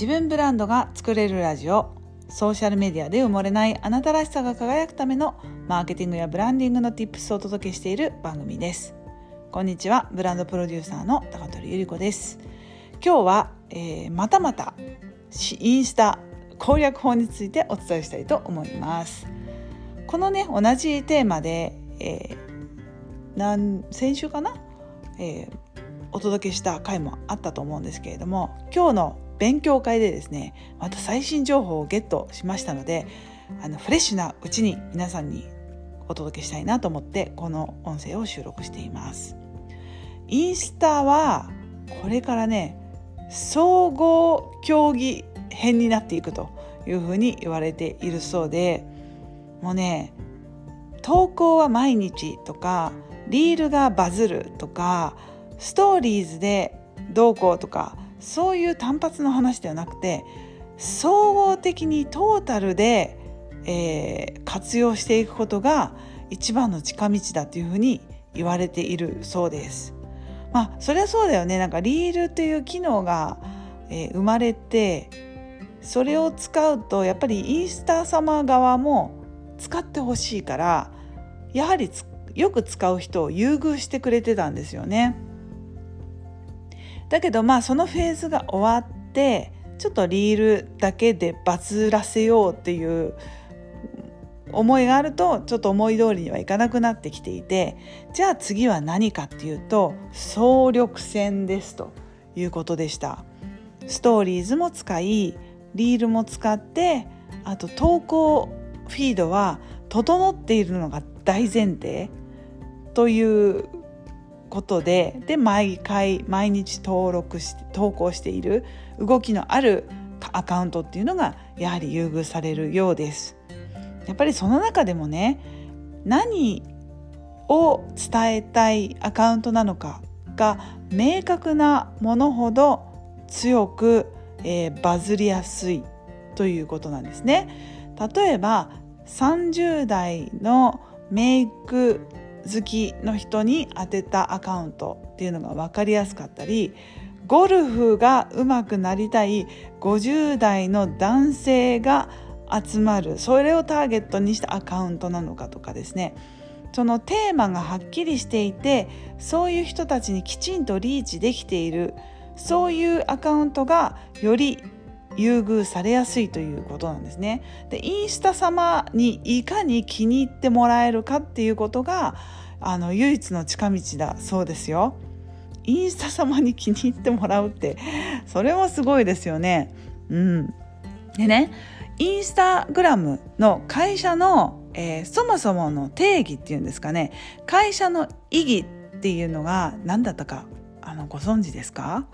自分ブランドが作れるラジオ。ソーシャルメディアで埋もれないあなたらしさが輝くためのマーケティングやブランディングの Tips をお届けしている番組です。こんにちは。ブランドプロデューサーの高取ゆり子です。今日は、えー、またまたインスタ攻略法についてお伝えしたいと思います。このね同じテーマで、えー、先週かな、えー、お届けした回もあったと思うんですけれども今日の勉強会でですねまた最新情報をゲットしましたのであのフレッシュなうちに皆さんにお届けしたいなと思ってこの音声を収録しています。インスタはこれからね総合競技編になっていくというふうに言われているそうでもうね投稿は毎日とかリールがバズるとかストーリーズでどうこうとかそういう単発の話ではなくて総合的にトータルで、えー、活用していくことが一番の近道だというふうに言われているそうです。まあそりゃそうだよねなんかリールという機能が、えー、生まれてそれを使うとやっぱりインスタ様側も使ってほしいからやはりよく使う人を優遇してくれてたんですよね。だけどまあそのフェーズが終わってちょっとリールだけでバズらせようっていう思いがあるとちょっと思い通りにはいかなくなってきていてじゃあ次は何かっていうと総力戦ですということでした。ストーリーズも使いリールも使ってあと投稿フィードは整っているのが大前提ということでで毎回毎日登録して投稿している動きのあるアカウントっていうのがやはり優遇されるようです。やっぱりその中でもね何を伝えたいアカウントなのかが明確なものほど強く、えー、バズりやすいということなんですね。例えば30代のメイク好きの人に当てたアカウントっていうのが分かりやすかったりゴルフが上手くなりたい50代の男性が集まるそれをターゲットにしたアカウントなのかとかですね。そのテーマがはっきりしていてそういう人たちにきちんとリーチできているそういうアカウントがより優遇されやすいということなんですね。でインスタ様にいかに気に入ってもらえるかっていうことがあの唯一の近道だそうですよ。インスタ様に気に入ってもらうってそれもすごいですよね。うん、でねインスタグラムの会社の、えー、そもそもの定義っていうんですかね会社の意義っていうのが何だったかあのご存知ですか？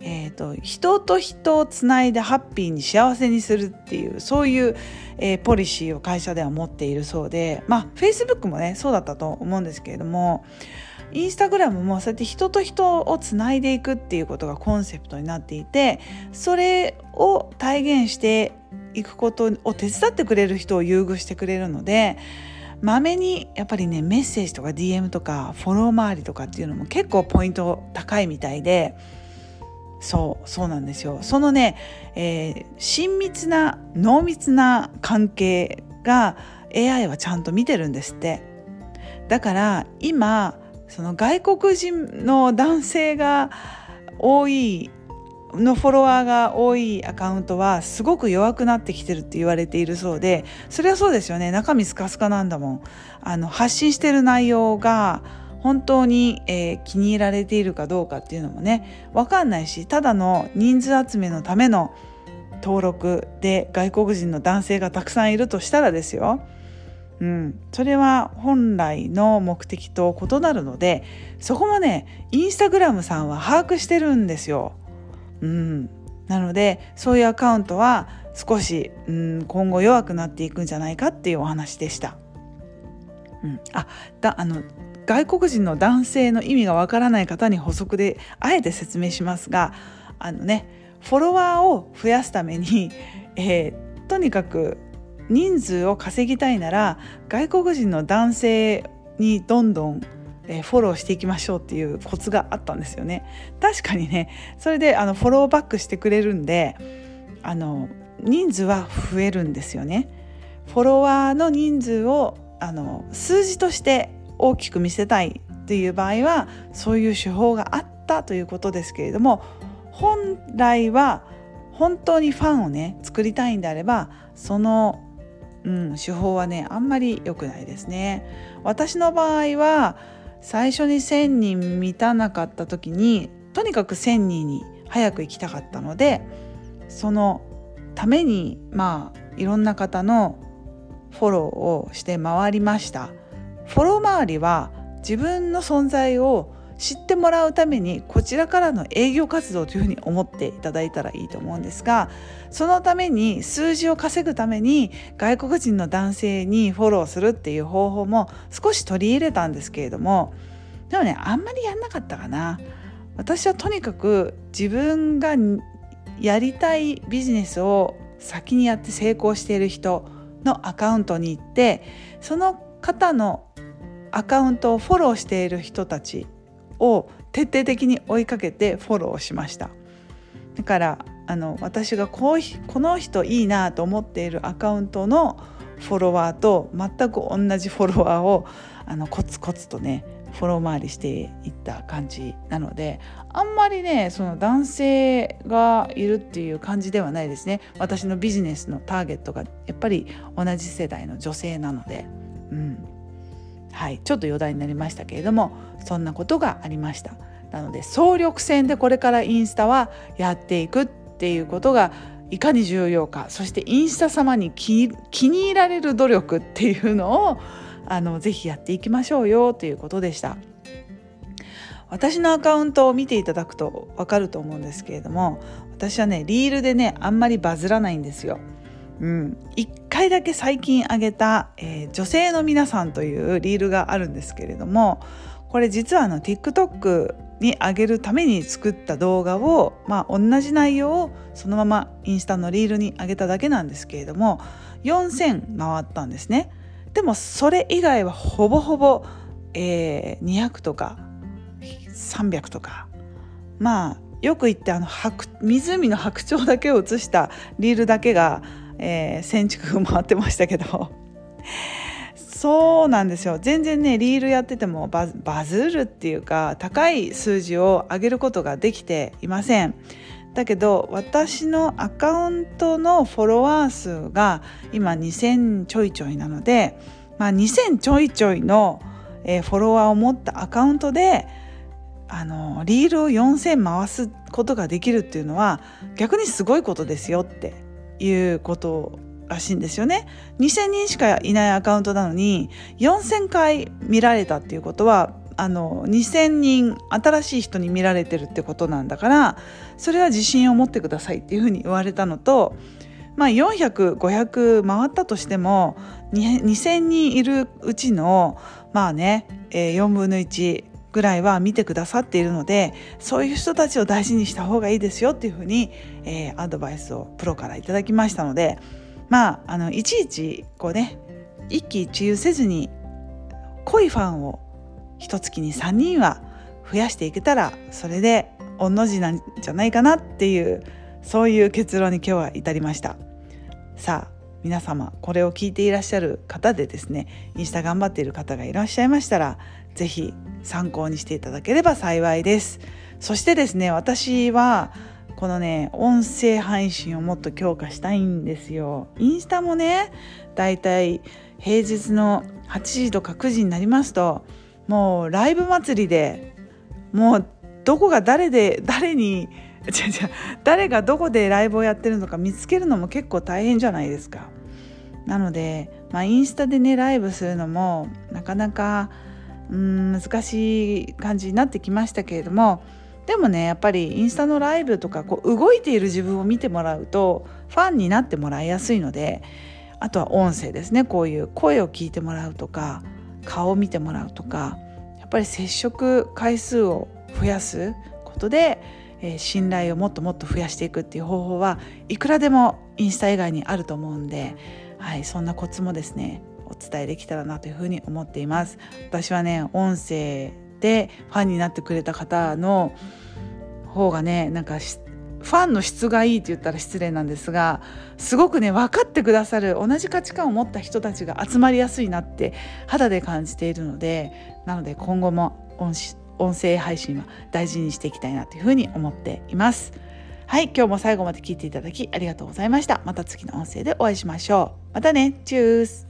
えーと、人と人をつないでハッピーに幸せにするっていうそういう、えー、ポリシーを会社では持っているそうでまあフェイスブックもねそうだったと思うんですけれどもインスタグラムもそうやって人と人をつないでいくっていうことがコンセプトになっていてそれを体現していくことを手伝ってくれる人を優遇してくれるのでまめにやっぱりねメッセージとか DM とかフォロー周りとかっていうのも結構ポイント高いみたいで。そうそうなんですよ。そのね、えー、親密な濃密な関係が AI はちゃんと見てるんですって。だから今その外国人の男性が多いのフォロワーが多いアカウントはすごく弱くなってきてるって言われているそうでそれはそうですよね。中身スカスカなんだもん。あの発信してる内容が本当に、えー、気に入られているかどうかっていうのもね分かんないしただの人数集めのための登録で外国人の男性がたくさんいるとしたらですよ、うん、それは本来の目的と異なるのでそこもねインスタグラムさんは把握してるんですよ。うん、なのでそういうアカウントは少し、うん、今後弱くなっていくんじゃないかっていうお話でした。うん、あだあの外国人の男性の意味がわからない方に補足であえて説明しますがあのねフォロワーを増やすために、えー、とにかく人数を稼ぎたいなら外国人の男性にどんどんえフォローしていきましょうっていうコツがあったんですよね。確かにねそれであのフォローバックしてくれるんであの人数は増えるんですよね。フォロワーの人数をあの数字として大きく見せたいという場合はそういう手法があったということですけれども本来は本当にファンをね作りたいんであればその、うん、手法はねあんまり良くないですね。私の場合は最初に1,000人満たなかった時にとにかく1,000人に早く行きたかったのでそのためにまあいろんな方のフォローをして回りましたフォロー周りは自分の存在を知ってもらうためにこちらからの営業活動というふうに思っていただいたらいいと思うんですがそのために数字を稼ぐために外国人の男性にフォローするっていう方法も少し取り入れたんですけれどもでもねあんまりやんなかったかな。私はとにかく自分がやりたいビジネスを先にやって成功している人のアカウントに行ってその方のアカウントをフォローしている人たちを徹底的に追いかけてフォローしました。だからあの私がこうこの人いいなと思っているアカウントのフォロワーと全く同じフォロワーをあのコツコツとねフォロー回りしていった感じなのであんまりねその男性がいるっていう感じではないですね。私のビジネスのターゲットがやっぱり同じ世代の女性なので、うん。はい、ちょっと余談になりましたけれどもそんなことがありました。なので総力戦でこれからインスタはやっていくっていうことがいかに重要かそしてインスタ様に気に入られる努力っていうのをあのぜひやっていきましょうよということでした。私のアカウントを見ていただくと分かると思うんですけれども私はねリールでねあんまりバズらないんですよ。うん、1回だけ最近上げた、えー、女性の皆さんというリールがあるんですけれどもこれ実はあの TikTok に上げるために作った動画を、まあ、同じ内容をそのままインスタのリールに上げただけなんですけれども4000回ったんですね。でもそれ以外はほぼほぼ、えー、200とか300とかまあよく言ってあの湖の白鳥だけを写したリールだけが、えー、1000近く回ってましたけどそうなんですよ全然ねリールやっててもバズるっていうか高い数字を上げることができていません。だけど私のアカウントのフォロワー数が今2000ちょいちょいなので、まあ、2000ちょいちょいの、えー、フォロワーを持ったアカウントであのリールを4000回すことができるっていうのは逆にすごいことですよっていうことらしいんですよね。2000人しかいないアカウントなのに4000回見られたっていうことはあの2,000人新しい人に見られてるってことなんだからそれは自信を持ってくださいっていうふうに言われたのと、まあ、400500回ったとしても2,000人いるうちのまあね、えー、4分の1ぐらいは見てくださっているのでそういう人たちを大事にした方がいいですよっていうふうに、えー、アドバイスをプロからいただきましたのでまああのいちいちこうね一喜一憂せずに濃いファンを一月に3人は増やしていけたらそれで御の字なんじゃないかなっていうそういう結論に今日は至りました。さあ皆様これを聞いていらっしゃる方でですねインスタ頑張っている方がいらっしゃいましたら是非参考にしていただければ幸いですそしてですね私はこのね音声配信をもっと強化したいんですよインスタもねだいたい平日の8時とか9時になりますともうライブ祭りでもうどこが誰で誰に違う違う誰がどこでライブをやってるのか見つけるのも結構大変じゃないですか。なので、まあ、インスタでねライブするのもなかなかうん難しい感じになってきましたけれどもでもねやっぱりインスタのライブとかこう動いている自分を見てもらうとファンになってもらいやすいのであとは音声ですねこういう声を聞いてもらうとか顔を見てもらうとかやっぱり接触回数を増やすことで、えー、信頼をもっともっと増やしていくっていう方法はいくらでもインスタ以外にあると思うんで、はい、そんなコツもですねお伝えできたらなというふうに思っています。私はね音声でファンになってくれた方の方がねなんかファンの質がいいって言ったら失礼なんですがすごくね分かってくださる同じ価値観を持った人たちが集まりやすいなって肌で感じているのでなので今後も音声配信は大事にしていきたいなというふうに思っています。はい、今日も最後まで聞いていただきありがとうございました。また次の音声でお会いしましょう。またね、チュース